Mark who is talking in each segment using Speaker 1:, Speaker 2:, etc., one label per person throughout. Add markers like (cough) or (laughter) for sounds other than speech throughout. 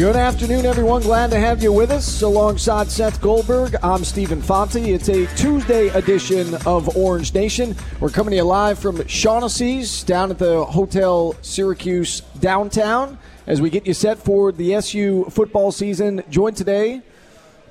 Speaker 1: Good afternoon, everyone. Glad to have you with us. Alongside Seth Goldberg, I'm Stephen Fonte. It's a Tuesday edition of Orange Nation. We're coming to you live from Shaughnessy's down at the Hotel Syracuse downtown as we get you set for the SU football season. Joined today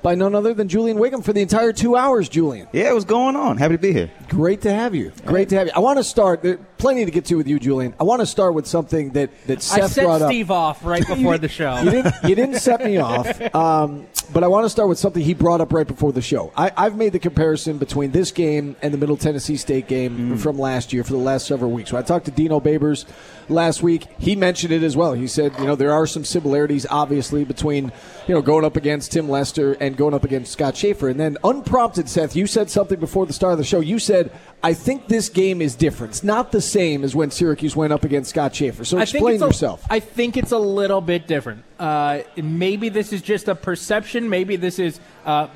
Speaker 1: by none other than Julian Whigham for the entire two hours, Julian.
Speaker 2: Yeah, what's going on? Happy to be here.
Speaker 1: Great to have you. Great to have you. I want to start. Plenty to get to with you, Julian. I want to start with something that that Seth
Speaker 3: I set
Speaker 1: brought
Speaker 3: Steve
Speaker 1: up.
Speaker 3: off right (laughs) before the show.
Speaker 1: You didn't, you didn't set me off, (laughs) um, but I want to start with something he brought up right before the show. I, I've made the comparison between this game and the Middle Tennessee State game from last year for the last several weeks. When I talked to Dino Babers last week, he mentioned it as well. He said, you know, there are some similarities, obviously, between you know going up against Tim Lester and going up against Scott Shafer. And then, unprompted, Seth, you said something before the start of the show. You said, "I think this game is different. It's not the same as when Syracuse went up against Scott Shafer." So
Speaker 3: I
Speaker 1: explain
Speaker 3: it's
Speaker 1: yourself.
Speaker 3: I think it's a little bit different. Uh, maybe this is just a perception. Maybe this is uh,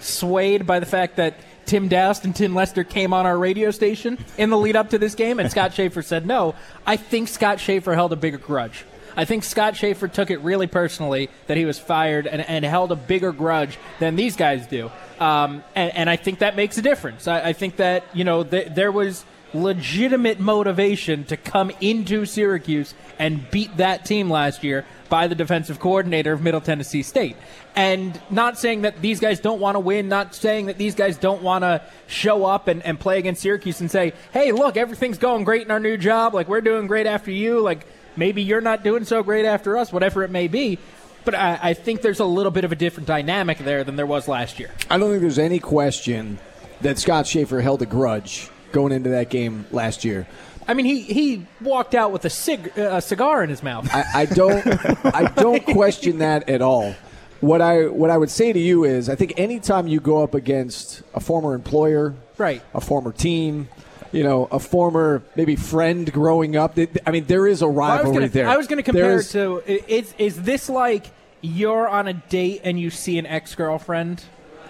Speaker 3: swayed by the fact that Tim Daoust and Tim Lester came on our radio station in the lead up to this game, and Scott (laughs) Shafer said no. I think Scott Shafer held a bigger grudge. I think Scott Shafer took it really personally that he was fired and, and held a bigger grudge than these guys do. Um, and, and I think that makes a difference. I, I think that, you know, th- there was legitimate motivation to come into Syracuse and beat that team last year by the defensive coordinator of Middle Tennessee State. And not saying that these guys don't want to win, not saying that these guys don't want to show up and, and play against Syracuse and say, hey, look, everything's going great in our new job. Like, we're doing great after you. Like, maybe you're not doing so great after us, whatever it may be. But I, I think there's a little bit of a different dynamic there than there was last year.
Speaker 1: I don't think there's any question that Scott Shafer held a grudge going into that game last year.
Speaker 3: I mean, he, he walked out with a, cig- uh, a cigar in his mouth.
Speaker 1: I, I don't (laughs) I don't question that at all. What I what I would say to you is I think anytime you go up against a former employer,
Speaker 3: Right.
Speaker 1: a former team, you know, a former maybe friend growing up, I mean there is a
Speaker 3: I was
Speaker 1: rivalry
Speaker 3: gonna,
Speaker 1: there.
Speaker 3: I was going to compare it to is is this like you're on a date and you see an ex girlfriend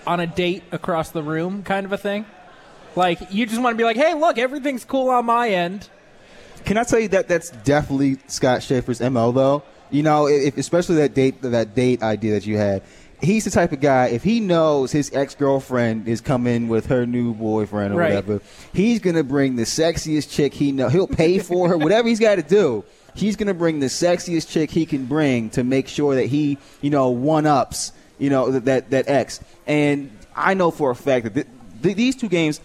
Speaker 3: on a date across the room, kind of a thing? Like you just want to be like, hey, look, everything's cool on my end.
Speaker 2: Can I tell you that that's definitely Scott Shafer's mo though? You know, if, especially that date that date idea that you had. He's the type of guy. If he knows his ex girlfriend is coming with her new boyfriend or
Speaker 3: Right.
Speaker 2: whatever, he's gonna bring the sexiest chick he know. He'll pay for her, whatever he's got to do. He's gonna bring the sexiest chick he can bring to make sure that he, you know, one ups, you know, that that, that ex. And I know for a fact that th- th- these two games,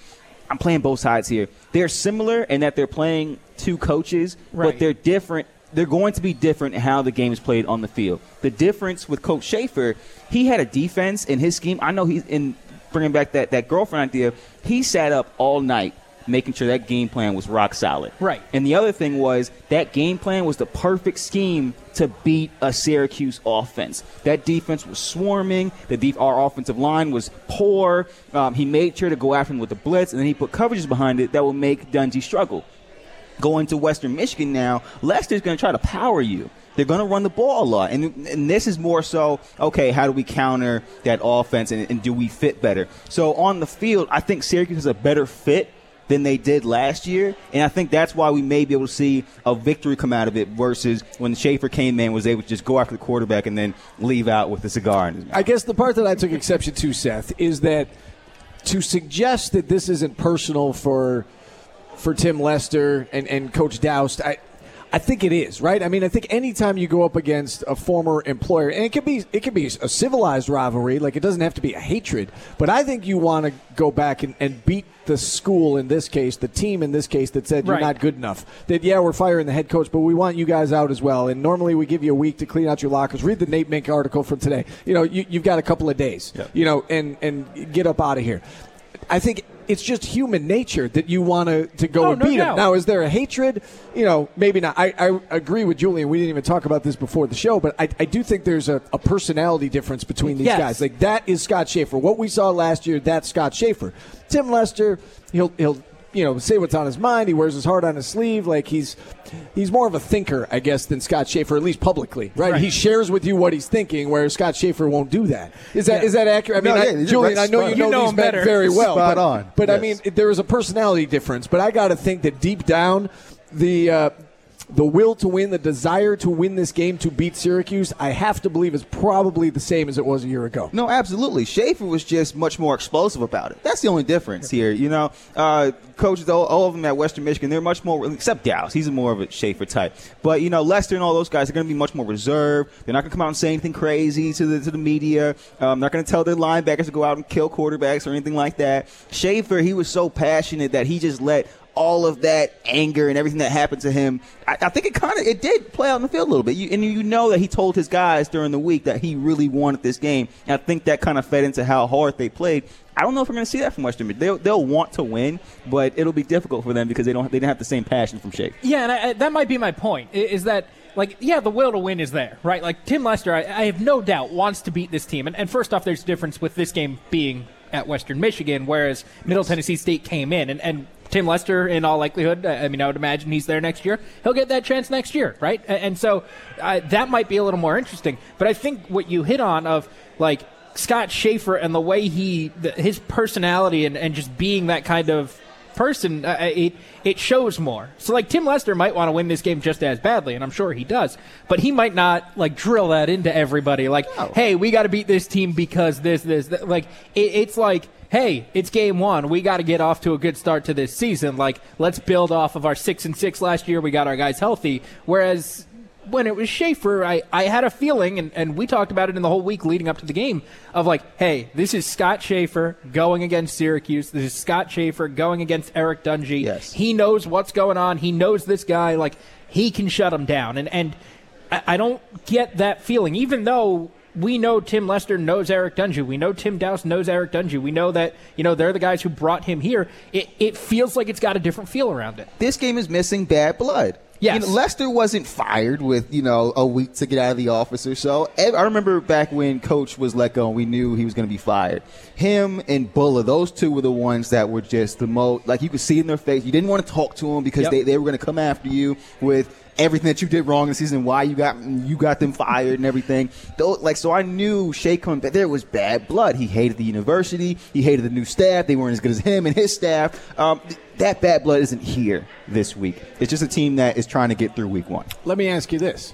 Speaker 2: I'm playing both sides here. They're similar in that they're playing two coaches,
Speaker 3: Right.
Speaker 2: but they're different. They're going to be different in how the game is played on the field. The difference with Coach Shafer, he had a defense in his scheme. I know he's in bringing back that, that girlfriend idea. He sat up all night making sure that game plan was rock solid.
Speaker 3: Right.
Speaker 2: And the other thing was that game plan was the perfect scheme to beat a Syracuse offense. That defense was swarming. The def- our offensive line was poor. Um, he made sure to go after him with the blitz, and then he put coverages behind it that would make Dungey struggle. Going to Western Michigan now, Lester's going to try to power you. They're going to run the ball a lot. And, and this is more so, okay, how do we counter that offense and, and do we fit better? So on the field, I think Syracuse has a better fit than they did last year. And I think that's why we may be able to see a victory come out of it versus when Shafer came in, was able to just go after the quarterback and then leave out with a cigar.
Speaker 1: I guess the part that I took exception to, Seth, is that to suggest that this isn't personal for for Tim Lester and, and Coach Daoust, I I think it is right. I mean, I think anytime you go up against a former employer, and it could be it can be a civilized rivalry, like it doesn't have to be a hatred. But I think you want to go back and, and beat the school in this case, the team in this case that said you're
Speaker 3: Right.
Speaker 1: not good enough. That yeah, we're firing the head coach, but we want you guys out as well. And normally we give you a week to clean out your lockers. Read the Nate Mink article from today. You know, you, you've got a couple of days. You know, and and get up out of here. I think it's just human nature that you want to to go
Speaker 3: Oh,
Speaker 1: and
Speaker 3: no
Speaker 1: beat him. Now, is there a hatred? You know, maybe not. I, I agree with Julian. We didn't even talk about this before the show, but I, I do think there's a, a personality difference between these
Speaker 3: Yes.
Speaker 1: guys. Like that is Scott Shafer. What we saw last year, that's Scott Shafer. Tim Lester, he'll he'll you know say what's on his mind. He wears his heart on his sleeve. Like he's he's more of a thinker, I guess, than Scott Shafer, at least publicly. Right?
Speaker 3: Right.
Speaker 1: He shares with you what he's thinking, where Scott Shafer won't do that. Is that is that accurate? I mean,
Speaker 2: No,
Speaker 1: I-
Speaker 2: yeah, you're
Speaker 1: Julian. I know you know,
Speaker 3: know
Speaker 1: these
Speaker 3: him
Speaker 1: men very well.
Speaker 2: Spot
Speaker 1: but,
Speaker 2: on.
Speaker 1: But I mean, there is a personality difference, but I got to think that deep down, the uh, the will to win, the desire to win this game to beat Syracuse, I have to believe is probably the same as it was a year ago.
Speaker 2: No, absolutely. Shafer was just much more explosive about it. That's the only difference here. You know, uh, coaches, all, all of them at Western Michigan, they're much more, except Dallas. He's more of a Shafer type. But, you know, Lester and all those guys are going to be much more reserved. They're not going to come out and say anything crazy to the, to the media. Um, not going to tell their linebackers to go out and kill quarterbacks or anything like that. Shafer, he was so passionate that he just let all of that anger and everything that happened to him, I, I think it kind of it did play out in the field a little bit. You, and you know that he told his guys during the week that he really wanted this game. And I think that kind of fed into how hard they played. I don't know if we're going to see that from Western Michigan. They'll, they'll want to win, but it'll be difficult for them because they don't they didn't have the same passion from Shake.
Speaker 3: Yeah, and I, I- that might be my point. Is that like yeah, the will to win is there, right? Like Tim Lester, I, I have no doubt wants to beat this team. And, and first off, there's a difference with this game being at Western Michigan, whereas Middle Tennessee State came in, and, and Tim Lester, in all likelihood, I mean, I would imagine he's there next year. He'll get that chance next year, right? And, so uh, that might be a little more interesting. But I think what you hit on of like Scott Shafer and the way he, the, his personality and, and just being that kind of person, uh, it it shows more. So like Tim Lester might want to win this game just as badly, and I'm sure he does. But he might not like drill that into everybody. Like, hey, we got to beat this team because this this like it, it's like. Hey, it's game one. We got to get off to a good start to this season. Like, let's build off of our six and six last year. We got our guys healthy. Whereas when it was Shafer, I, I had a feeling, and, and we talked about it in the whole week leading up to the game, of like, hey, this is Scott Shafer going against Syracuse. This is Scott Shafer going against Eric Dungey.
Speaker 2: Yes.
Speaker 3: He knows what's going on. He knows this guy. Like, he can shut him down. And, and I, I don't get that feeling, even though we know Tim Lester knows Eric Dungey. We know Tim Daoust knows Eric Dungey. We know that, you know, they're the guys who brought him here. It, it feels like it's got a different feel around it.
Speaker 2: This game is missing bad blood.
Speaker 3: Yes.
Speaker 2: You know, Lester wasn't fired with, you know, a week to get out of the office or so. I remember back when Coach was let go and we knew he was going to be fired. Him and Bullough, those two were the ones that were just the most, like you could see in their face. You didn't want to talk to them because
Speaker 3: Yep.
Speaker 2: they, they were going to come after you with everything that you did wrong in the season, why you got you got them fired and everything. Like so, I knew Shea coming back. There was bad blood. He hated the university. He hated the new staff. They weren't as good as him and his staff. Um, that bad blood isn't here this week. It's just a team that is trying to get through week one.
Speaker 1: Let me ask you this.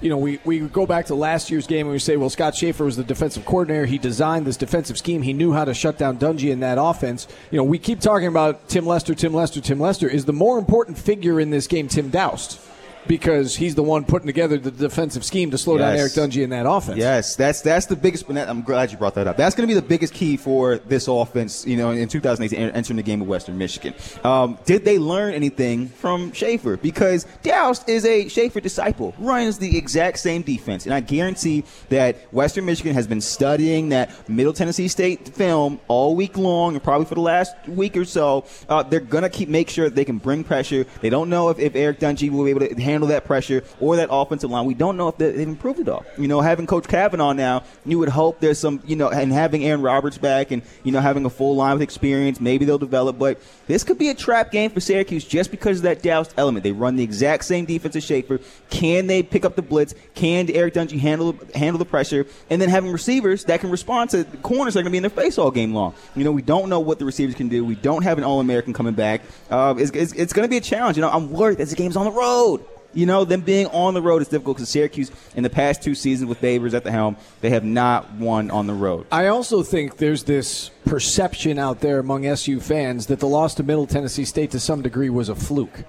Speaker 1: You know, we, we go back to last year's game and we say, well, Scott Shafer was the defensive coordinator. He designed this defensive scheme. He knew how to shut down Dungey in that offense. You know, we keep talking about Tim Lester, Tim Lester, Tim Lester. Is the more important figure in this game Tim Daoust? Because he's the one putting together the defensive scheme to slow down Eric
Speaker 2: Yes.
Speaker 1: Dungey in that offense.
Speaker 2: Yes, that's that's the biggest. I'm glad you brought that up. That's going to be the biggest key for this offense. You know, in 2018, entering the game of Western Michigan. Um, did they learn anything from Shafer? Because Daoust is a Shafer disciple, runs the exact same defense, and I guarantee that Western Michigan has been studying that Middle Tennessee State film all week long, and probably for the last week or so. Uh, they're going to keep make sure they can bring pressure. They don't know if, if Eric Dungey will be able to handle that pressure or that offensive line. We don't know if they- they've improved at all. You know, having Coach Kavanaugh now, you would hope there's some, you know, and having Aaron Roberts back and, you know, having a full line with experience, maybe they'll develop. But this could be a trap game for Syracuse just because of that Daoust element. They run the exact same defense as Shafer. Can they pick up the blitz? Can Eric Dungey handle handle the pressure? And then having receivers that can respond to corners that are going to be in their face all game long. You know, we don't know what the receivers can do. We don't have an All American coming back. Uh, it's it's, it's going to be a challenge. You know, I'm worried that this game's on the road. You know, them being on the road is difficult because Syracuse, in the past two seasons with Babers at the helm, they have not won on the road.
Speaker 1: I also think there's this perception out there among SU fans that the loss to Middle Tennessee State to some degree was a fluke.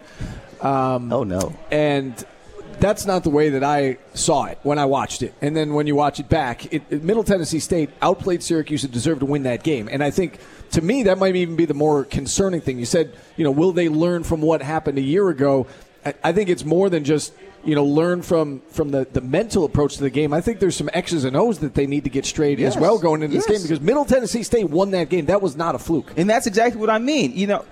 Speaker 1: Um,
Speaker 2: oh no!
Speaker 1: And that's not the way that I saw it when I watched it. And then when you watch it back, it, it, Middle Tennessee State outplayed Syracuse and deserved to win that game. And I think to me that might even be the more concerning thing. You said, you know, will they learn from what happened a year ago? I, think it's more than just you know learn from from the, the mental approach to the game. I think there's some X's and O's that they need to get straight
Speaker 2: Yes.
Speaker 1: as well going into
Speaker 2: Yes.
Speaker 1: this game because Middle Tennessee State won that game. That was not a fluke.
Speaker 2: And that's exactly what I mean. You know,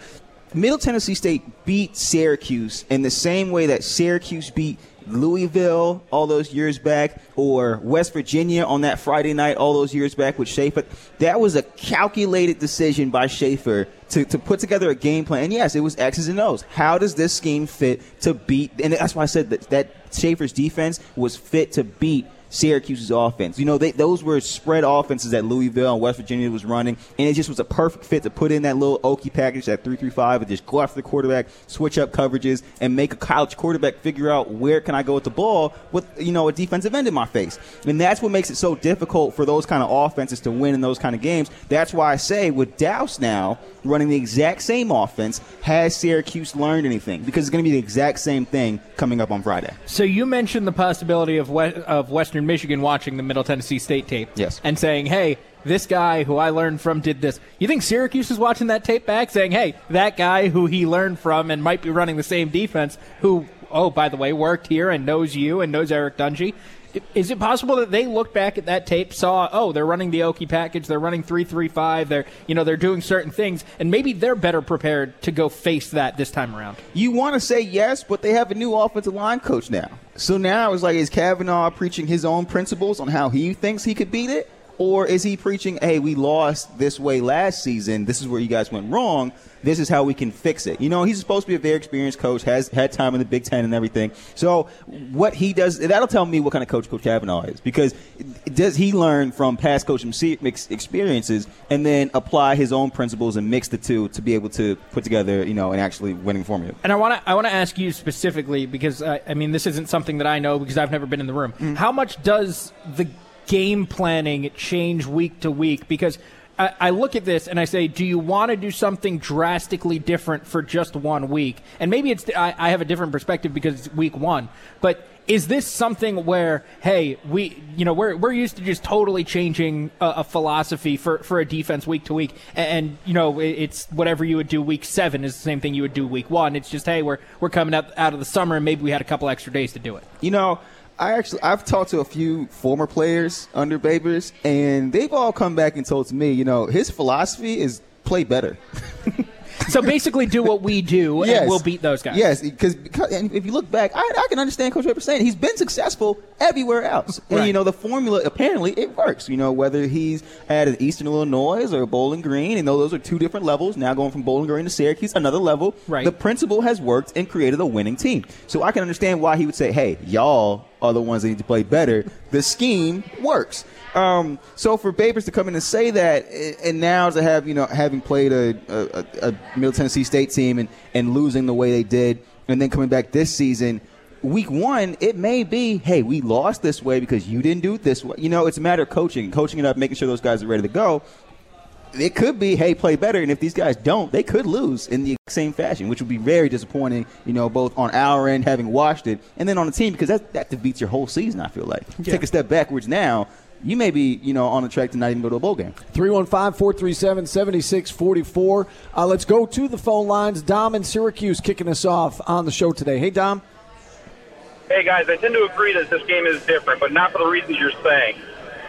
Speaker 2: Middle Tennessee State beat Syracuse in the same way that Syracuse beat Louisville all those years back, or West Virginia on that Friday night all those years back with Shafer. That was a calculated decision by Shafer to, to put together a game plan. And yes, it was X's and O's. How does this scheme fit to beat? And that's why I said that, that Shafer's defense was fit to beat Syracuse's offense. You know, they, those were spread offenses that Louisville and West Virginia was running, and it just was a perfect fit to put in that little Okie package, that three-three-five, and just go after the quarterback, switch up coverages, and make a college quarterback figure out where can I go with the ball with you know a defensive end in my face. And that's what makes it so difficult for those kind of offenses to win in those kind of games. That's why I say with Daoust now running the exact same offense, has Syracuse learned anything? Because it's going to be the exact same thing coming up on Friday.
Speaker 3: So you mentioned the possibility of we- of Western Michigan watching the Middle Tennessee State tape,
Speaker 2: Yes.
Speaker 3: and saying, "Hey, this guy who I learned from did this." You think Syracuse is watching that tape back, saying, "Hey, that guy who he learned from and might be running the same defense, who, oh, by the way, worked here and knows you and knows Eric Dungey." Is it possible that they looked back at that tape, saw, oh, they're running the Okie package, they're running three three five, they're you know they're doing certain things, and maybe they're better prepared to go face that this time around?
Speaker 2: You want to say yes, but they have a new offensive line coach now. So now it's like, is Kavanaugh preaching his own principles on how he thinks he could beat it? Or is he preaching, hey, we lost this way last season. This is where you guys went wrong. This is how we can fix it. You know, he's supposed to be a very experienced coach, has had time in the Big Ten and everything. So what he does, that'll tell me what kind of coach Coach Kavanaugh is. Because does he learn from past coaching experiences and then apply his own principles and mix the two to be able to put together, you know, an actually winning formula?
Speaker 3: And I want to I want to ask you specifically because I, I mean this isn't something that I know because I've never been in the room. Mm-hmm. How much does the game planning change week to week? Because I, look at this and I say, do you want to do something drastically different for just one week? And maybe it's I, I have a different perspective because it's week one, but. Is this something where, hey, we, you know, we're, we're used to just totally changing a, a philosophy for, for a defense week to week, and, and you know, it, it's whatever you would do week seven is the same thing you would do week one. It's just, hey, we're we're coming out out of the summer, and maybe we had a couple extra days to do it.
Speaker 2: You know, I actually I've talked to a few former players under Babers, and they've all come back and told to me, you know, his philosophy is play better. (laughs)
Speaker 3: So basically, do what we do, and we'll beat those guys.
Speaker 2: Yes, because and if you look back, I, I can understand Coach Weber saying he's been successful everywhere else, and
Speaker 3: Right.
Speaker 2: you know the formula apparently it works. You know whether he's at an Eastern Illinois or Bowling Green, and though those are two different levels. Now going from Bowling Green to Syracuse, another level.
Speaker 3: Right.
Speaker 2: The principle has worked and created a winning team. So I can understand why he would say, "Hey, y'all are the ones that need to play better." The scheme works. Um, so for Babers to come in and say that, and now to have you know having played a, a, a Middle Tennessee State team and, and losing the way they did, and then coming back this season, week one, it may be, hey, we lost this way because you didn't do it this way. You know, it's a matter of coaching, coaching it up, making sure those guys are ready to go. It could be, hey, play better, and if these guys don't, they could lose in the same fashion, which would be very disappointing. You know, both on our end, having watched it, and then on the team because that that defeats your whole season. I feel like take a step backwards now. You may be, you know, on the track to not even go to a bowl game.
Speaker 1: 315 437 7644. Uh, Let's go to the phone lines. Dom in Syracuse kicking us off on the show today. Hey, Dom.
Speaker 4: Hey guys, I tend to agree that this game is different, but not for the reasons you're saying.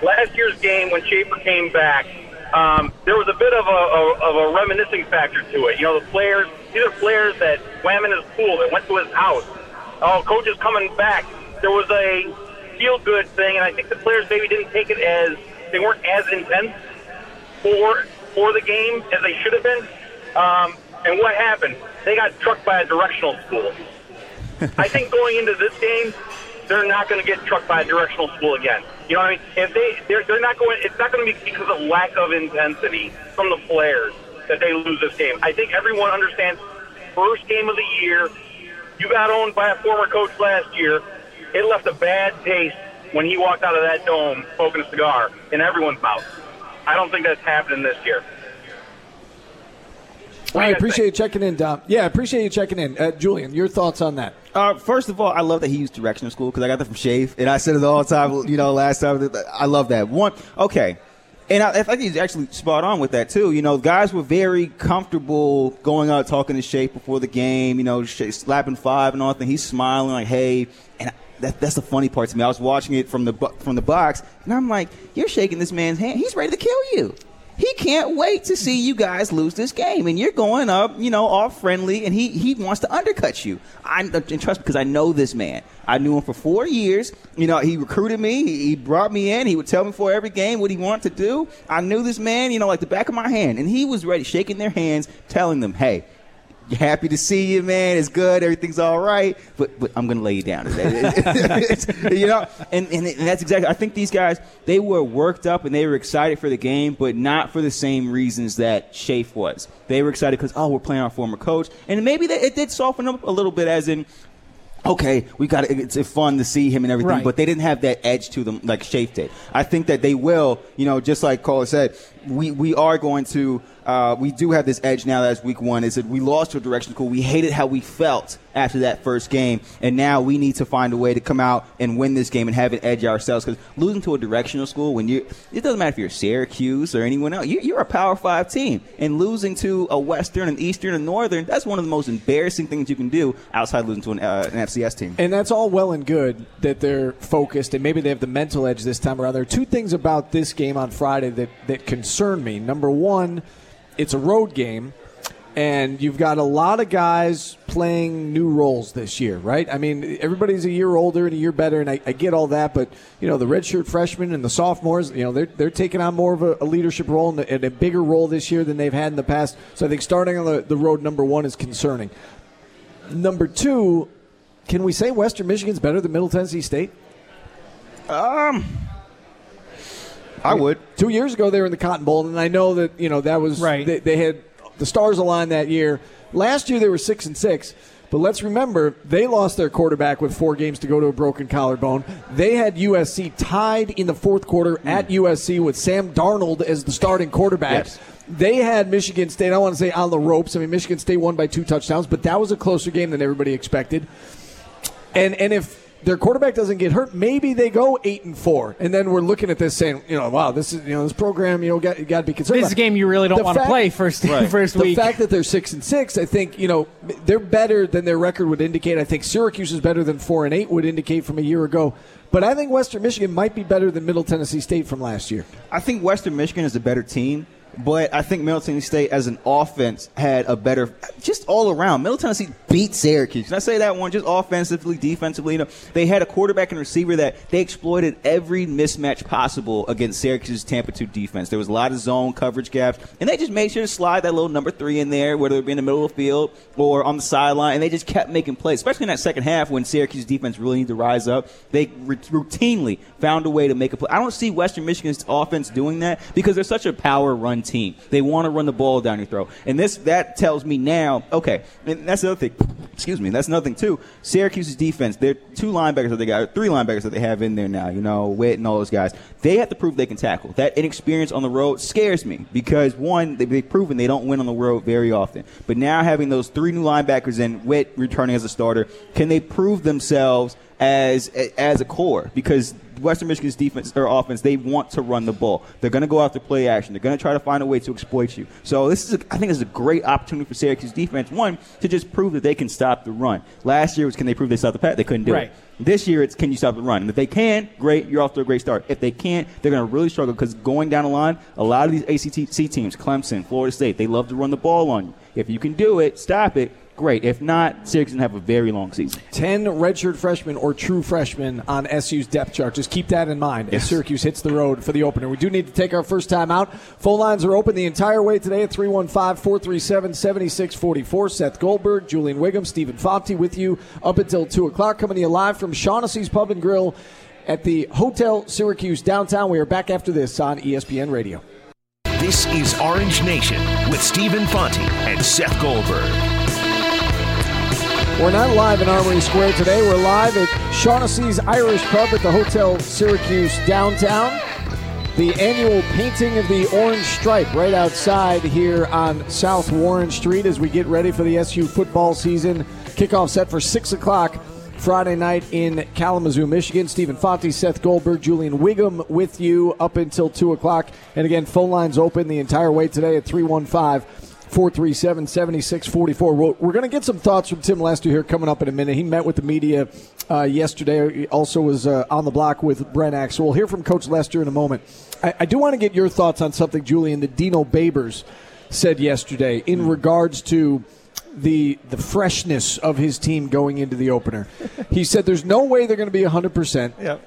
Speaker 4: Last year's game, when Shafer came back, um, there was a bit of a, a, of a reminiscing factor to it. You know, the players, these are players that swam in his pool, that went to his house. Oh, coach is coming back. There was a feel good thing, and I think the players maybe didn't take it as they weren't as intense for for the game as they should have been. Um, and what happened? They got trucked by a directional school. I think (laughs) going into this game, they're not going to get trucked by a directional school again. You know what I mean? If they they're, they're not going, it's not going to be because of lack of intensity from the players that they lose this game. I think everyone understands. First game of the year, you got owned by a former coach last year. It left a bad taste when he walked out of that dome smoking a cigar in everyone's mouth. I don't think that's happening this year.
Speaker 1: I
Speaker 4: do you guys
Speaker 1: appreciate you checking in, Dom. Yeah, I appreciate you checking in. Uh, Julian, your thoughts on that?
Speaker 2: Uh, first of all, I love that he used directional school because I got that from Shafe, and I said it all the time. You know, last time I love that one. Okay, and I, I think he's actually spot on with that too. You know, guys were very comfortable going out talking to Shafe before the game. You know, slapping five and all that. He's smiling like, "Hey," and. That, that's the funny part to me. I was watching it from the from the box, and I'm like, "You're shaking this man's hand. He's ready to kill you." He can't wait to see you guys lose this game, and you're going up, you know, all friendly, and he he wants to undercut you. I and trust because I know this man. I knew him for four years. You know, he recruited me. He, brought me in. He would tell me before every game what he wanted to do. I knew this man, you know, like the back of my hand, and he was ready, shaking their hands, telling them, "Hey." Happy to see you, man. It's good. Everything's all right. But but I'm gonna lay you down today. (laughs) you know, and, and and that's exactly. I think these guys they were worked up and they were excited for the game, but not for the same reasons that Shafe was. They were excited because oh, we're playing our former coach, and maybe that it did soften up a little bit, as in. Okay, we got it's fun to see him and everything,
Speaker 3: Right.
Speaker 2: but they didn't have that edge to them like Shafe did. I think that they will, you know, just like Caller said, we, we are going to, uh, we do have this edge now as week one is that we lost to a direction school. We hated how we felt after that first game, and now we need to find a way to come out and win this game and have an edge ourselves because losing to a directional school when you, it doesn't matter if you're Syracuse or anyone else, you, you're a Power Five team, and losing to a Western and Eastern and Northern, that's one of the most embarrassing things you can do outside losing to an, uh, an FCS team.
Speaker 1: And that's all well and good that they're focused and maybe they have the mental edge this time around. There are two things about this game on Friday that, that concern me. Number one, it's a road game, and you've got a lot of guys playing new roles this year, right? I mean, everybody's a year older and a year better, and I, I get all that, but you know, the redshirt freshmen and the sophomores, you know, they're they're taking on more of a, a leadership role and a, and a bigger role this year than they've had in the past. So I think starting on the, the road number one is concerning. Number two, can we say Western Michigan's better than Middle Tennessee State?
Speaker 2: Um, I would.
Speaker 1: Two years ago, they were in the Cotton Bowl, and I know that you know that was
Speaker 3: Right.
Speaker 1: They, they had the stars aligned that year. Last year, they were six and six. But let's remember, they lost their quarterback with four games to go to a broken collarbone. They had USC tied in the fourth quarter hmm. at USC with Sam Darnold as the starting quarterback.
Speaker 2: Yes.
Speaker 1: They had Michigan State, I want to say, on the ropes. I mean, Michigan State won by two touchdowns, but that was a closer game than everybody expected. And and if their quarterback doesn't get hurt, maybe they go eight and four, and then we're looking at this saying, you know, wow, this is you know this program, you know, got, got to be concerned.
Speaker 3: This
Speaker 1: about.
Speaker 3: is a game you really don't
Speaker 1: The
Speaker 3: want to play first (laughs) first
Speaker 1: the
Speaker 3: week.
Speaker 1: fact that they're six and six, I think you know they're better than their record would indicate. I think Syracuse is better than four and eight would indicate from a year ago. But I think Western Michigan might be better than Middle Tennessee State from last year.
Speaker 2: I think Western Michigan is a better team, but I think Middle Tennessee State as an offense had a better, just all around. Middle Tennessee beat Syracuse. Can I say that one? Just offensively, defensively. You know, they had a quarterback and receiver that they exploited every mismatch possible against Syracuse's Tampa 2 defense. There was a lot of zone coverage gaps, and they just made sure to slide that little number three in there, whether it be in the middle of the field or on the sideline, and they just kept making plays, especially in that second half when Syracuse defense really needed to rise up. They routinely found a way to make a play. I don't see Western Michigan's offense doing that because they're such a power run team. They want to run the ball down your throat. And this that tells me now, okay, and that's the other thing. Excuse me, that's another thing too. Syracuse's defense, they're two linebackers that they got, three linebackers that they have in there now, you know, Witt and all those guys. They have to prove they can tackle. That inexperience on the road scares me because one, they- they've proven they don't win on the road very often. But now having those three new linebackers and Witt returning as a starter, can they prove themselves as as a core? Because Western Michigan's defense or offense, they want to run the ball. They're going to go after play action. They're going to try to find a way to exploit you. So this is, a, I think, this is a great opportunity for Syracuse defense. One to just prove that they can stop the run. Last year was can they prove they stop the pass? They couldn't do
Speaker 3: Right.
Speaker 2: it. This year it's can you stop the run? And if they can, great, you're off to a great start. If they can't, they're going to really struggle because going down the line, a lot of these ACC teams, Clemson, Florida State, they love to run the ball on you. If you can do it, stop it. Great. If not, Syracuse can have a very long season.
Speaker 1: 10 redshirt freshmen or true freshmen on SU's depth chart. Just keep that in mind as Syracuse hits the road for the opener. We do need to take our first time out. Phone lines are open the entire way today at 315 437 7644. Seth Goldberg, Julian Whigham, Stephen Fonte with you up until 2 o'clock. Coming to you live from Shaughnessy's Pub and Grill at the Hotel Syracuse downtown. We are back after this on ESPN Radio.
Speaker 5: This is Orange Nation with Stephen Fonte and Seth Goldberg.
Speaker 1: We're not live in Armory Square today. We're live at Shaughnessy's Irish Pub at the Hotel Syracuse downtown. the annual painting of the orange stripe right outside here on South Warren Street as we get ready for the SU football season. Kickoff set for 6 o'clock Friday night in Kalamazoo, Michigan. Stephen Fonte, Seth Goldberg, Julian Whigham with you up until 2 o'clock. And again, phone lines open the entire way today at 315- 437 7644. We're going to get some thoughts from Tim Lester here coming up in a minute. He met with the media uh, yesterday. He also was uh, on the block with Brent Axe. we'll hear from Coach Lester in a moment. I, I do want to get your thoughts on something, Julian, that Dino Babers said yesterday in regards to the the freshness of his team going into the opener. (laughs) he said there's no way they're going to be 100%.
Speaker 2: Yep.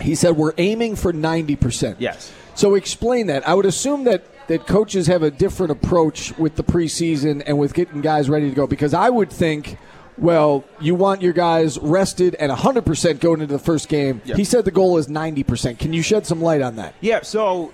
Speaker 1: He said we're aiming for 90%.
Speaker 2: Yes.
Speaker 1: So explain that. I would assume that that coaches have a different approach with the preseason and with getting guys ready to go because I would think well, you want your guys rested and 100% going into the first game.
Speaker 2: Yep.
Speaker 1: He said the goal is 90%. Can you shed some light on that?
Speaker 2: Yeah, so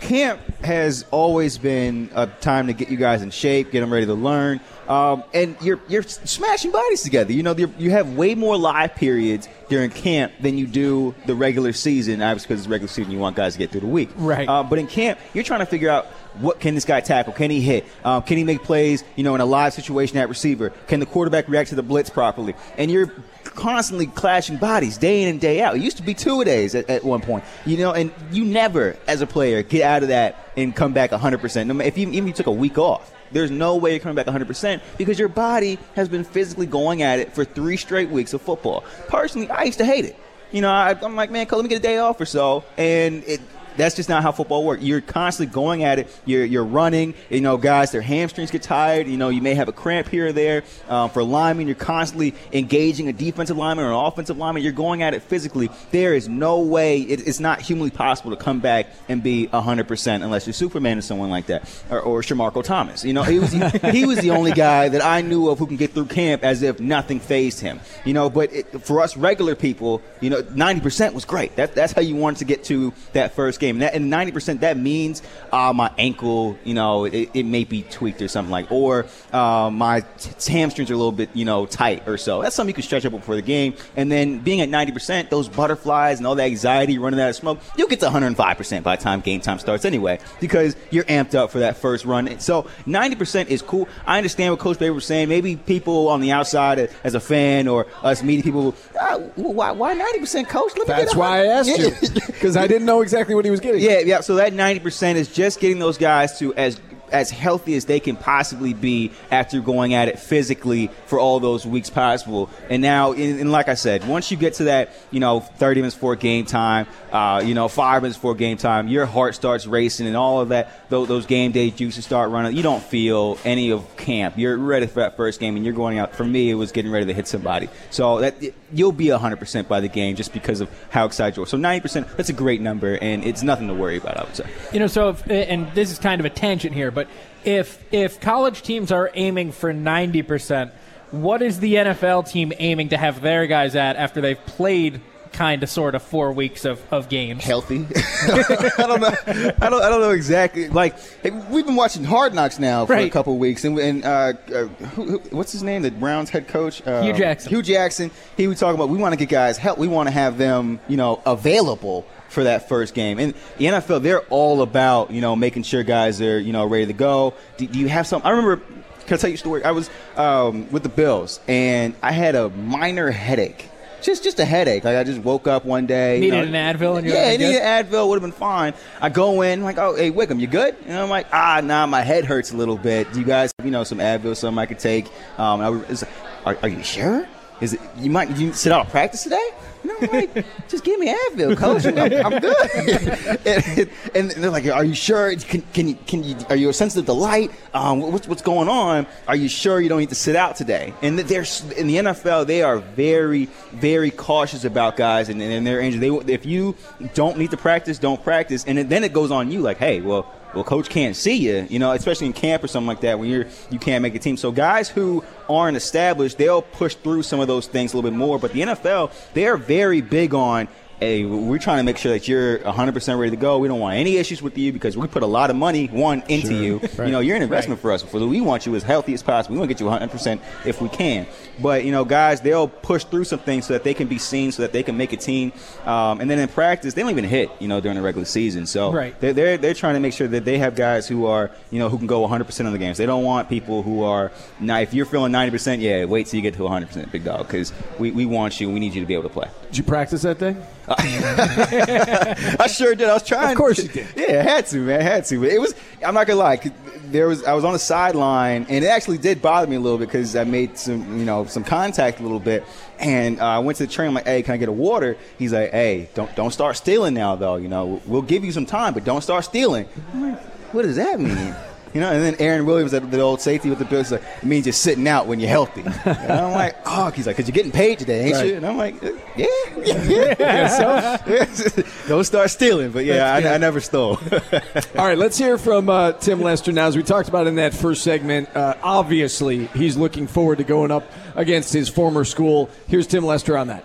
Speaker 2: camp has always been a time to get you guys in shape, get them ready to learn. Um, and you're you're smashing bodies together. You know, you have way more live periods during camp than you do the regular season. Obviously, because it's regular season, you want guys to get through the week.
Speaker 3: Right.
Speaker 2: Uh, but in camp, you're trying to figure out what can this guy tackle? Can he hit? Um, can he make plays? You know, in a live situation at receiver, can the quarterback react to the blitz properly? And you're constantly clashing bodies day in and day out. It used to be two days at, at one point. You know, and you never, as a player, get out of that and come back 100%. If you, even if you took a week off, there's no way you're coming back 100% because your body has been physically going at it for three straight weeks of football. Personally, I used to hate it. You know, I, am like, man, let me get a day off or so. And it, that's just not how football works. You're constantly going at it. You're, you're running. You know, guys, their hamstrings get tired. You know, you may have a cramp here or there. Um, for linemen, you're constantly engaging a defensive lineman or an offensive lineman. You're going at it physically. There is no way, it, it's not humanly possible to come back and be 100% unless you're Superman or someone like that. Or, or Shamarko Thomas. You know, he was, (laughs) he was the only guy that I knew of who can get through camp as if nothing phased him. You know, but it, for us regular people, you know, 90% was great. That, that's how you wanted to get to that first game. And, that, and 90%, that means uh, my ankle, you know, it, it, may be tweaked or something like, or uh, my t- hamstrings are a little bit, you know, tight or so. That's something you can stretch up before the game. And then being at 90%, those butterflies and all that anxiety running out of smoke, you'll get to 105% by the time game time starts anyway, because you're amped up for that first run. So 90% is cool. I understand what Coach Baber was saying. Maybe people on the outside as a fan or us media people, uh, why, why 90%, Coach?
Speaker 1: Let That's why I asked you, (laughs) because I didn't know exactly what he was getting.
Speaker 2: Yeah, yeah. So that 90% is just getting those guys to as as healthy as they can possibly be after going at it physically for all those weeks possible. And now, and, like I said, once you get to that, you know, 30 minutes before game time, uh, you know, five minutes before game time, your heart starts racing and all of that, those, those game day juices start running. You don't feel any of camp. You're ready for that first game and you're going out. For me, it was getting ready to hit somebody. So that you'll be 100% by the game just because of how excited you are. So 90%, that's a great number and it's nothing to worry about, I would say.
Speaker 3: You know, so, if, and this is kind of a tangent here, but but if if college teams are aiming for 90%, what is the NFL team aiming to have their guys at after they've played kind of sort of four weeks of, of games.
Speaker 2: Healthy. (laughs) I don't know. I don't. I don't know exactly. Like hey, we've been watching Hard Knocks now for
Speaker 3: right.
Speaker 2: a couple weeks, and, and uh, uh, who, who, what's his name? The Browns head coach,
Speaker 3: uh, Hue Jackson.
Speaker 2: Hue Jackson. He was talking about we want to get guys help. We want to have them, you know, available for that first game. And the NFL, they're all about you know making sure guys are you know ready to go. Do, do you have some? I remember. Can I tell you a story? I was um, with the Bills and I had a minor headache. Just just a headache. Like I just woke up one day.
Speaker 3: Needed
Speaker 2: you know,
Speaker 3: an Advil, and
Speaker 2: yeah,
Speaker 3: like,
Speaker 2: needed an Advil would have been fine. I go in like, oh, hey Wickham, you good? And I'm like, ah, nah, my head hurts a little bit. Do you guys, have you know, some Advil, something I could take? Um, I was, are, are you sure? Is it you might you sit out of practice today? No, like, (laughs) just give me Advil, coach. I'm, I'm good. (laughs) and, and, they're like, "Are you sure? Can, can you? Can you? Are you sensitive to light? Um, what's what's going on? Are you sure you don't need to sit out today?" And there's in the NFL, they are very, very cautious about guys and, and their injury. They, if you don't need to practice, don't practice, and then it goes on you. Like, hey, well well, coach can't see you, you know, especially in camp or something like that when you're you can't make a team. So guys who aren't established, they'll push through some of those things a little bit more. But the NFL, they're very big on hey, we're trying to make sure that you're 100% ready to go. We don't want any issues with you because we put a lot of money, one, into
Speaker 1: Sure.
Speaker 2: you.
Speaker 1: Right.
Speaker 2: You know, you're an investment for us. For we want you as healthy as possible. We want to get you 100% if we can. But, you know, guys, they'll push through some things so that they can be seen, so that they can make a team. Um, and then in practice, they don't even hit, you know, during the regular season. So
Speaker 3: Right.
Speaker 2: they're, they're, they're trying to make sure that they have guys who are, you know, who can go 100% of the games. They don't want people who are, now, if you're feeling 90%, yeah, wait till you get to 100%, big dog, because we, we want you. We need you to be able to play.
Speaker 1: Did you practice that day? (laughs)
Speaker 2: I sure did. I was trying.
Speaker 1: Of course
Speaker 2: to,
Speaker 1: you did.
Speaker 2: Yeah, I had to, man. I had to. It was. I'm not gonna lie. There was. I was on the sideline, and it actually did bother me a little bit because I made some, you know, some contact a little bit. And uh, I went to the train. I'm like, "Hey, can I get a water?" He's like, "Hey, don't don't start stealing now, though. You know, we'll give you some time, but don't start stealing." I'm like, "What does that mean?" You know, and then Aaron Williams, the, the old safety with the Bills, like, it means you're sitting out when you're healthy. And I'm like, (laughs) oh, he's like, because you're getting paid today, ain't
Speaker 1: Right.
Speaker 2: you? And I'm like, uh, yeah, yeah, yeah. so, (laughs) don't start stealing. But yeah, I, I never stole. (laughs)
Speaker 1: All right, let's hear from uh, Tim Lester now. As we talked about in that first segment, uh, obviously he's looking forward to going up against his former school. Here's Tim Lester on that.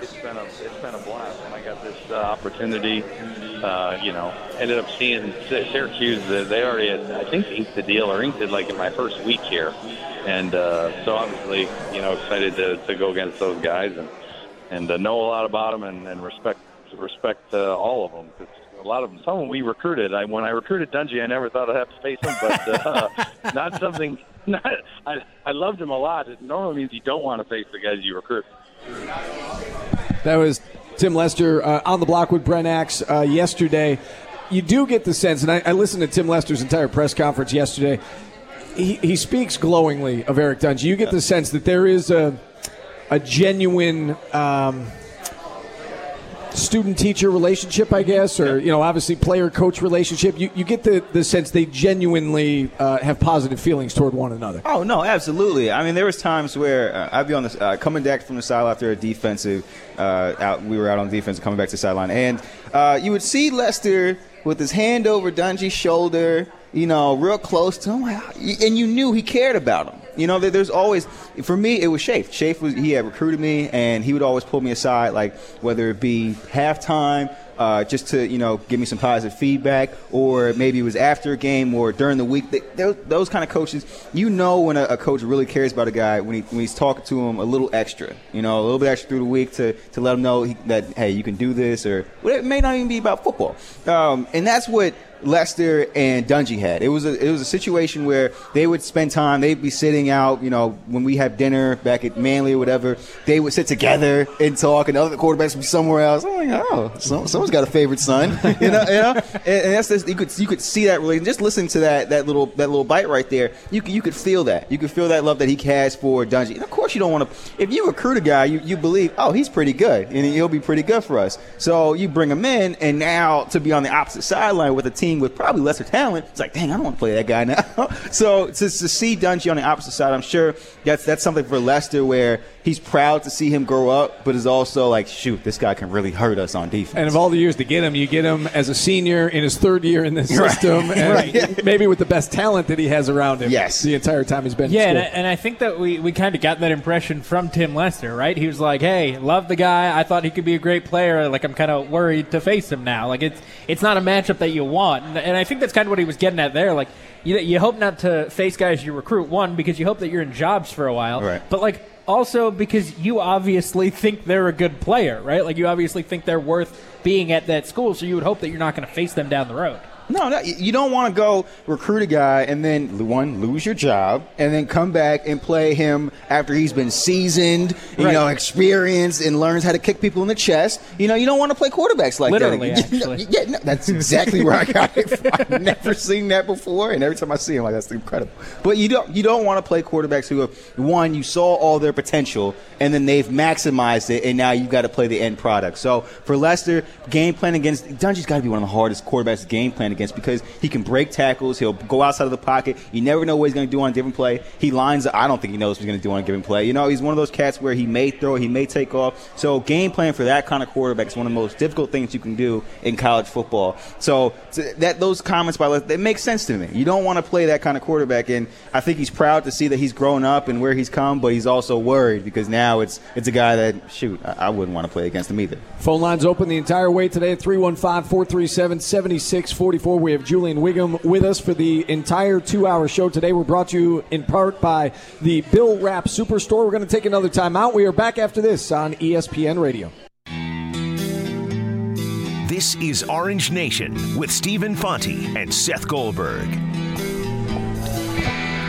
Speaker 6: it's been a it's been a blast when I got this uh, opportunity. Uh, you know, ended up seeing Syracuse. They already had, I think, inked the deal or inked it like in my first week here, and uh, so obviously, you know, excited to, to go against those guys and and uh, know a lot about them and, and respect respect uh, all of them. 'cause a lot of them, some of them we recruited. I when I recruited Dungey, I never thought I'd have to face him, but uh, (laughs) not something. (laughs) Not, I I loved him a lot. It normally means you don't want to face the guys you recruit.
Speaker 1: That was Tim Lester uh, on the block with Brent Axe uh, yesterday. You do get the sense, and I, I listened to Tim Lester's entire press conference yesterday. He, he speaks glowingly of Eric Dungey. You get the sense that there is a a genuine um, student teacher relationship, I guess, or you know, obviously player coach relationship. You, you get the, the sense they genuinely uh, have positive feelings toward one another.
Speaker 2: Oh no, absolutely. I mean, there was times where uh, I'd be on the uh, coming back from the sideline after a defensive uh, out. We were out on defense, coming back to the sideline, and uh, you would see Lester with his hand over Dungey's shoulder, you know, real close to him, and you knew he cared about him. You know, there's always for me it was Shafe. Shafe was he had recruited me, and he would always pull me aside, like whether it be halftime. Uh, just to you know give me some positive feedback, or maybe it was after a game or during the week. They, those, those kind of coaches, you know, when a, a coach really cares about a guy when, he, when he's talking to him a little extra, you know, a little bit extra through the week to, to let him know he, that hey, you can do this, or well, it may not even be about football. Um, and that's what Lester and Dungey had. It was a it was a situation where they would spend time. They'd be sitting out, you know, when we have dinner back at Manley or whatever. They would sit together and talk, and the other quarterbacks would be somewhere else. I'm like, oh, some, someone's got a favorite son, (laughs) you know, you know. And, and that's just, you could you could see that really just listen to that that little that little bite right there. You could, you could feel that. You could feel that love that he has for Dungey. And of course, you don't want to. If you recruit a guy, you, you believe, oh, he's pretty good, and he'll be pretty good for us. So you bring him in, and now to be on the opposite sideline with a team with probably lesser talent, it's like, dang, I don't want to play that guy now. (laughs) so to, to see Dungey on the opposite side, I'm sure that's that's something for Lester where he's proud to see him grow up, but is also like, shoot, this guy can really hurt us on defense.
Speaker 1: And of all the years to get him, you get him as a senior in his third year in this
Speaker 2: Right.
Speaker 1: system, (laughs) and
Speaker 2: Right.
Speaker 1: maybe with the best talent that he has around him.
Speaker 2: Yes.
Speaker 1: the entire time he's been.
Speaker 3: Yeah,
Speaker 1: in
Speaker 3: and I, and I think that we, we kind of got that impression from Tim Lester, right? He was like, "Hey, love the guy. I thought he could be a great player. Like, I'm kind of worried to face him now. Like, it's it's not a matchup that you want." And, and I think that's kind of what he was getting at there. Like, you, you hope not to face guys you recruit one because you hope that you're in jobs for a while,
Speaker 2: Right.
Speaker 3: but like also because you obviously think they're a good player, right? Like, you obviously think they're worth being at that school, so you would hope that you're not going to face them down the road.
Speaker 2: No, no, you don't want to go recruit a guy and then one lose your job and then come back and play him after he's been seasoned, you
Speaker 3: Right.
Speaker 2: know, experienced and learns how to kick people in the chest. You know, you don't want to play quarterbacks like
Speaker 3: Literally,
Speaker 2: that. (laughs)
Speaker 3: actually.
Speaker 2: yeah, no, that's exactly where I got it. From. I've never seen that before, and every time I see him, like that's incredible. But you don't you don't want to play quarterbacks who have one you saw all their potential and then they've maximized it, and now you've got to play the end product. So for Lester, game plan against Dungey's got to be one of the hardest quarterbacks game plan against because he can break tackles. He'll go outside of the pocket. You never know what he's going to do on a different play. He lines up. I don't think he knows what he's going to do on a given play. You know, he's one of those cats where he may throw, he may take off. So game plan for that kind of quarterback is one of the most difficult things you can do in college football. So that those comments by that make sense to me. You don't want to play that kind of quarterback, and I think he's proud to see that he's grown up and where he's come, but he's also worried because now it's it's a guy that shoot I, I wouldn't want to play against him either.
Speaker 1: Phone lines open the entire way today at 315 437 7644. We have Julian Whigham with us for the entire two hour show today. We're brought to you in part by the Bill Wrap Superstore. We're going to take another time out. We are back after this on ESPN Radio.
Speaker 5: This is Orange Nation with Stephen Fonte and Seth Goldberg.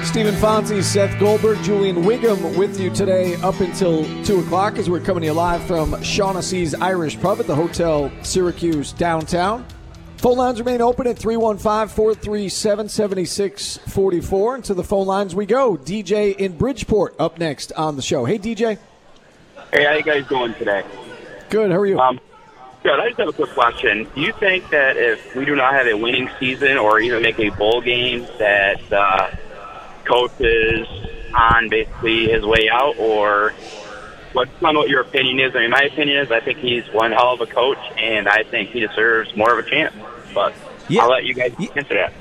Speaker 1: Stephen Fonte, Seth Goldberg, Julian Whigham with you today up until 2 o'clock as we're coming to you live from Shaughnessy's Irish Pub at the Hotel Syracuse downtown. Phone lines remain open at 315 437 7644. And to the phone lines we go. DJ in Bridgeport up next on the show. Hey, DJ.
Speaker 7: Hey, how you guys doing today?
Speaker 1: Good. How are you?
Speaker 7: Um, good. I just have a quick question. Do you think that if we do not have a winning season or even make a bowl game, that uh, coach is on basically his way out, or what? I don't know what your opinion is. I mean, my opinion is I think he's one hell of a coach, and I think he deserves more of a chance. But
Speaker 2: Yeah.
Speaker 7: I'll let you guys answer that.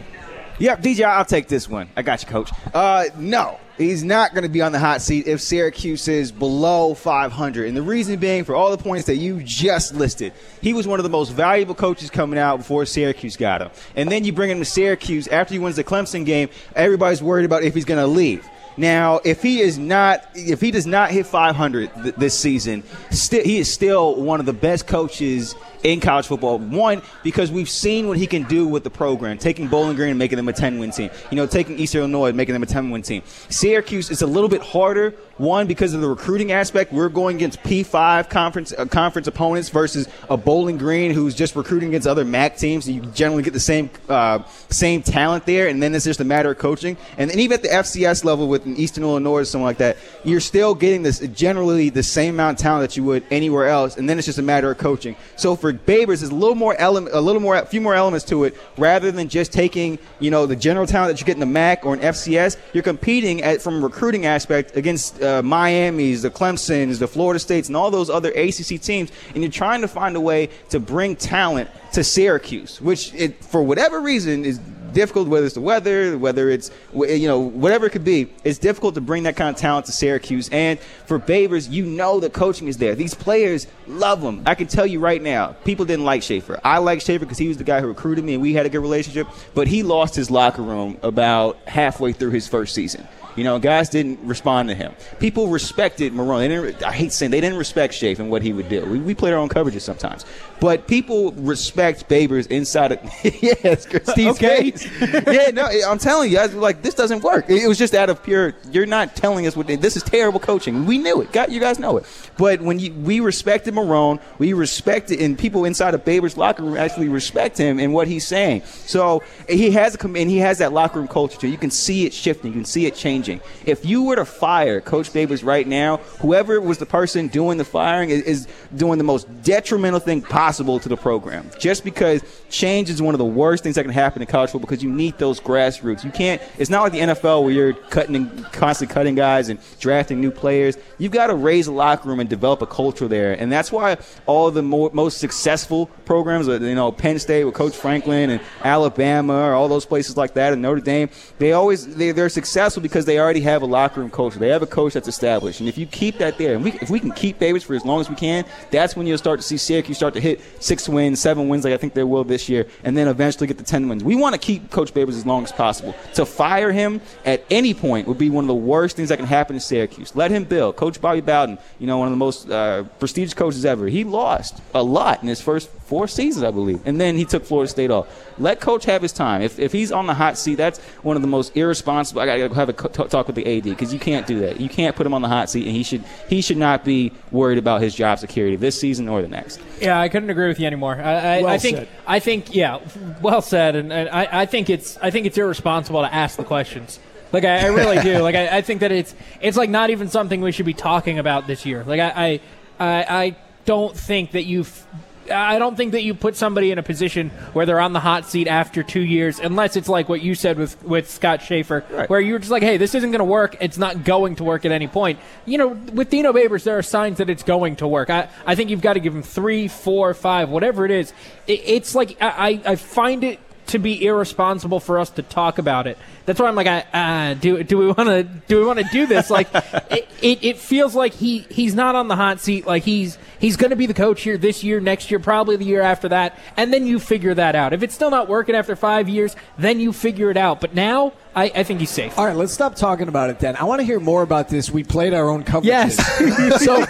Speaker 2: Yep, DJ, I'll take this one. I got you, coach. Uh, no, he's not going to be on the hot seat if Syracuse is below 500. And the reason being, for all the points that you just listed, he was one of the most valuable coaches coming out before Syracuse got him. And then you bring him to Syracuse after he wins the Clemson game, everybody's worried about if he's going to leave. Now, if he is not, if he does not hit 500 th- this season, sti- he is still one of the best coaches in college football. One, because we've seen what he can do with the program, taking Bowling Green and making them a 10 win team. You know, taking Eastern Illinois and making them a 10 win team. Syracuse is a little bit harder. One, because of the recruiting aspect, we're going against P5 conference uh, conference opponents versus a Bowling Green who's just recruiting against other MAC teams. You generally get the same uh, same talent there, and then it's just a matter of coaching. And then even at the FCS level with an Eastern Illinois or something like that, you're still getting this generally the same amount of talent that you would anywhere else, and then it's just a matter of coaching. So for Babers, is a little more element, a little more, a few more elements to it, rather than just taking you know the general talent that you get in the MAC or an FCS. You're competing at from a recruiting aspect against uh, Miami's, the Clemson's, the Florida States, and all those other ACC teams, and you're trying to find a way to bring talent to Syracuse, which it, for whatever reason is difficult. Whether it's the weather, whether it's you know whatever it could be, it's difficult to bring that kind of talent to Syracuse. And for Babers, you know the coaching is there. These players love him. I can tell you right now, people didn't like Shafer. I like Shafer because he was the guy who recruited me, and we had a good relationship. But he lost his locker room about halfway through his first season. You know, guys didn't respond to him. People respected Marrone. I hate saying they didn't respect Shafe and what he would do. We, we played our own coverages sometimes, but people respect Babers inside of. (laughs) yes, Steve's
Speaker 3: Okay.
Speaker 2: face. yeah, no, I'm telling you, guys, like this doesn't work. It, was just out of pure. You're not telling us what this is terrible coaching. We knew it. Got you guys know it. But when you, we respected Marrone, we respected, and people inside of Babers' locker room actually respect him and what he's saying. So he has a and he has that locker room culture too. You can see it shifting. You can see it changing. If you were to fire Coach Babers right now, whoever was the person doing the firing is, is doing the most detrimental thing possible to the program. Just because change is one of the worst things that can happen in college football because you need those grassroots. You can't. It's not like the NFL where you're cutting and constantly cutting guys and drafting new players. You've got to raise a locker room and develop a culture there, and that's why all the mo- most successful programs, uh, you know, Penn State with Coach Franklin and Alabama, or all those places like that, and Notre Dame, they always they, they're successful because they already have a locker room culture. They have a coach that's established, and if you keep that there, and we, if we can keep Babers for as long as we can, that's when you'll start to see Syracuse start to hit six wins, seven wins, like I think they will this year, and then eventually get the ten wins. We want to keep Coach Babers as long as possible. To fire him at any point would be one of the worst things that can happen in Syracuse. Let him build. Coach Bobby Bowden, you know, one of the most uh, prestigious coaches ever. He lost a lot in his first four seasons, I believe, and then he took Florida State off. Let Coach have his time. If, if he's on the hot seat, that's one of the most irresponsible. I got to go have a co- talk with the AD because you can't do that. You can't put him on the hot seat, and he should he should not be worried about his job security this season or the next.
Speaker 3: Yeah, I couldn't agree with you anymore. I, I,
Speaker 2: Well
Speaker 3: I think
Speaker 2: said.
Speaker 3: I think yeah, well said, and, and I, I think it's I think it's irresponsible to ask the questions. Like I, I really do. Like I, I think that it's it's like not even something we should be talking about this year. Like I I I, I don't think that you f- I don't think that you put somebody in a position where they're on the hot seat after two years, unless it's like what you said with with Scott Shafer, where you're just like, hey, this isn't going to work. It's not going to work at any point. You know, with Dino Babers, there are signs that it's going to work. I I think you've got to give him three, four, five, whatever it is. It, it's like I I find it to be irresponsible for us to talk about it. That's why I'm like, I, uh, do do we want to do we want to do this? Like, (laughs) it, it, it feels like he he's not on the hot seat. Like he's he's going to be the coach here this year, next year, probably the year after that, and then you figure that out. If it's still not working after five years, then you figure it out. But now, I, I think he's safe.
Speaker 1: All right, let's stop talking about it then. I want to hear more about this. We played our own coverages.
Speaker 3: Yes. (laughs)
Speaker 1: so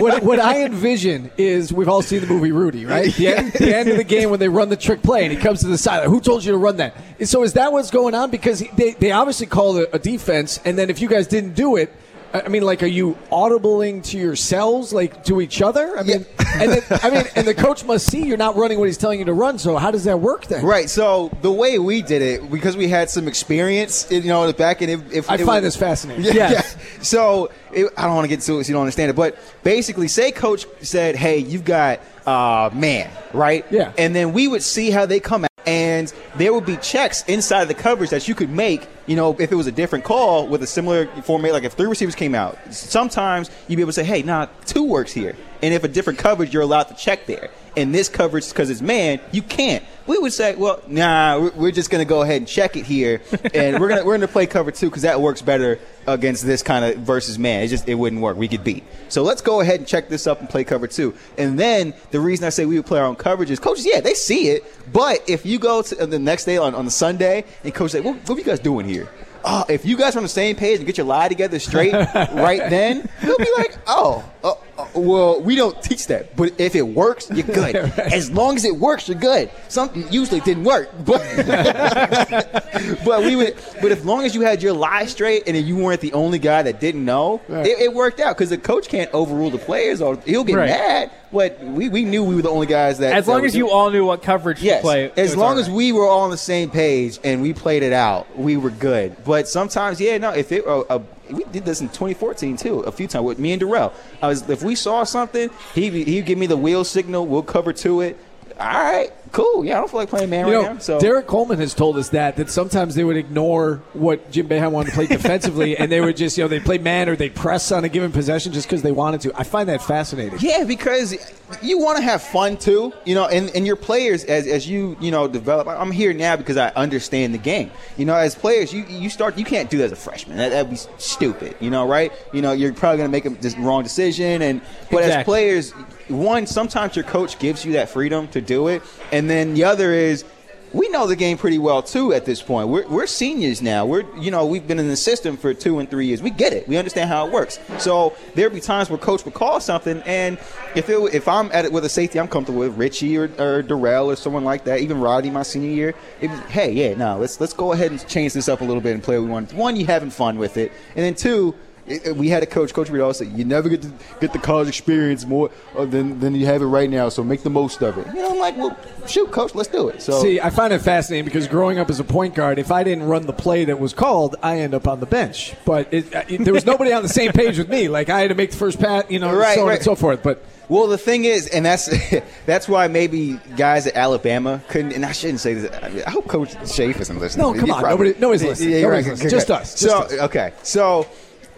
Speaker 1: what, what I envision is we've all seen the movie Rudy, right? The, end, the end of the game when they run the trick play and he comes to the side. Who told you to run that? So is that what's going on? Because they, they obviously called a, a defense, and then if you guys didn't do it, I mean, like, are you audibling to yourselves, like to each other? I mean, and then, I mean, and the coach must see you're not running what he's telling you to run. So how does that work then?
Speaker 2: Right. So the way we did it, because we had some experience, you know, the back and if, if
Speaker 1: I find
Speaker 2: was-
Speaker 1: this fascinating.
Speaker 2: Yeah.
Speaker 1: Yes.
Speaker 2: yeah. So it, I don't want to get into it so you don't understand it, but basically, say coach said, "Hey, you've got uh, man, right?"
Speaker 1: Yeah.
Speaker 2: And then we would see how they come out, and there would be checks inside the coverage that you could make. You know, if it was a different call with a similar format, like if three receivers came out, sometimes you'd be able to say, "Hey, nah, two works here," and if a different coverage, you're allowed to check there. And this coverage, because it's man, you can't. We would say, well, nah, we're- just going to go ahead and check it here, (laughs) and we're gonna we're gonna play cover two because that works better against this kind of versus man. It just it wouldn't work. We get beat. So let's go ahead and check this up and play cover two. And then the reason I say we would play our own coverage is coaches, yeah, they see it, but if you go to the next day on, on the Sunday and coach say, what, what are you guys doing here? Oh, if you guys are on the same page and get your lie together straight (laughs) right then, he'll be like, oh, uh, uh, well, we don't teach that. But if it works, you're (laughs) good. As long as it works, you're good. Something usually didn't work, but (laughs) but we would. But as long as you had your lie straight and you weren't the only guy that didn't know,
Speaker 1: Right.
Speaker 2: it, it worked out because the coach can't overrule the players or he'll get
Speaker 3: Right.
Speaker 2: mad. But we, we knew we were the only guys that.
Speaker 3: As
Speaker 2: that
Speaker 3: long as you
Speaker 2: doing-
Speaker 3: all knew what coverage to
Speaker 2: Yes,
Speaker 3: play, it
Speaker 2: as long
Speaker 3: all
Speaker 2: as we were all on the same page and we played it out, we were good. But sometimes, yeah, no. If it, uh, uh, we did this in 2014 too, a few times with me and Durell. I was, if we saw something, he he'd give me the wheel signal. We'll cover to it. All right, cool. Yeah, I don't feel like playing man
Speaker 1: You
Speaker 2: right
Speaker 1: know,
Speaker 2: now. So
Speaker 1: Derrick Coleman has told us that that sometimes they would ignore what Jim Boeheim wanted to play (laughs) defensively, and they would just you know they play man or they press on a given possession just because they wanted to. I find that fascinating.
Speaker 2: Yeah, because you want to have fun too, you know, and, and your players as, as you you know develop. I'm here now because I understand the game. You know, as players, you you start you can't do that as a freshman. That that'd be stupid. You know, right? You know, you're probably gonna make a wrong decision, and but as players, one sometimes your coach gives you that freedom to do it, and then the other is we know the game pretty well too at this point. We're, we're seniors now. We're you know we've been in the system for two and three years. We get it. We understand how it works. So there'll be times where coach would call something, and if it, if I'm at it with a safety, I'm comfortable with Richie or, or Durell or someone like that. Even Roddy, my senior year. It hey, yeah, no, let's let's go ahead and change this up a little bit and play what we want. One, you having fun with it, and then two. It- it- we had a coach, Coach Reed, always said, "You never get to get the college experience more uh, than than you have it right now. So make the most of it." You know, I'm like, "Well, shoot, coach, let's do it." So
Speaker 1: See, I find it fascinating because growing up as a point guard, if I didn't run the play that was called, I end up on the bench. But it, uh, there was nobody on the same page with me. Like I had to make the first pat, you know,
Speaker 2: Right,
Speaker 1: so
Speaker 2: right.
Speaker 1: and so forth. But
Speaker 2: Well, the thing is, and that's (laughs) that's why maybe guys at Alabama couldn't. And I shouldn't say this. I, mean, I hope Coach Shafe isn't listening.
Speaker 1: No, come on. Nobody- nobody's listening.
Speaker 2: you're
Speaker 1: Nobody's
Speaker 2: right.
Speaker 1: listening. Just us. Just
Speaker 2: So
Speaker 1: us.
Speaker 2: okay, so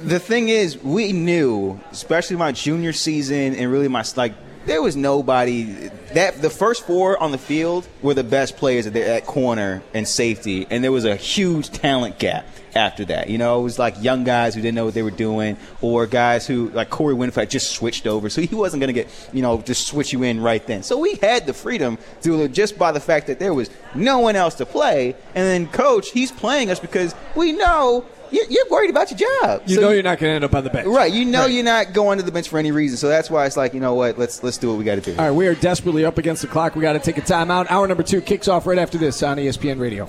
Speaker 2: the thing is, we knew, especially my junior season, and really my like. There was nobody that the first four on the field were the best players at, at corner and safety, and there was a huge talent gap after that. You know, it was like young guys who didn't know what they were doing, or guys who like Corey Winfield just switched over, so he wasn't going to get you know just switch you in right then. So we had the freedom to just by the fact that there was no one else to play, and then coach he's playing us because we know you're, you're worried about your job.
Speaker 1: you
Speaker 2: So
Speaker 1: know you're not going to end up on the bench.
Speaker 2: Right, you know
Speaker 1: Right.
Speaker 2: you're not going to the bench for any reason, so that's why it's like you know what, let's let's do what we got to do.
Speaker 1: All right, we are desperately up against the clock. We got to take a timeout. Hour number two kicks off right after this on ESPN Radio.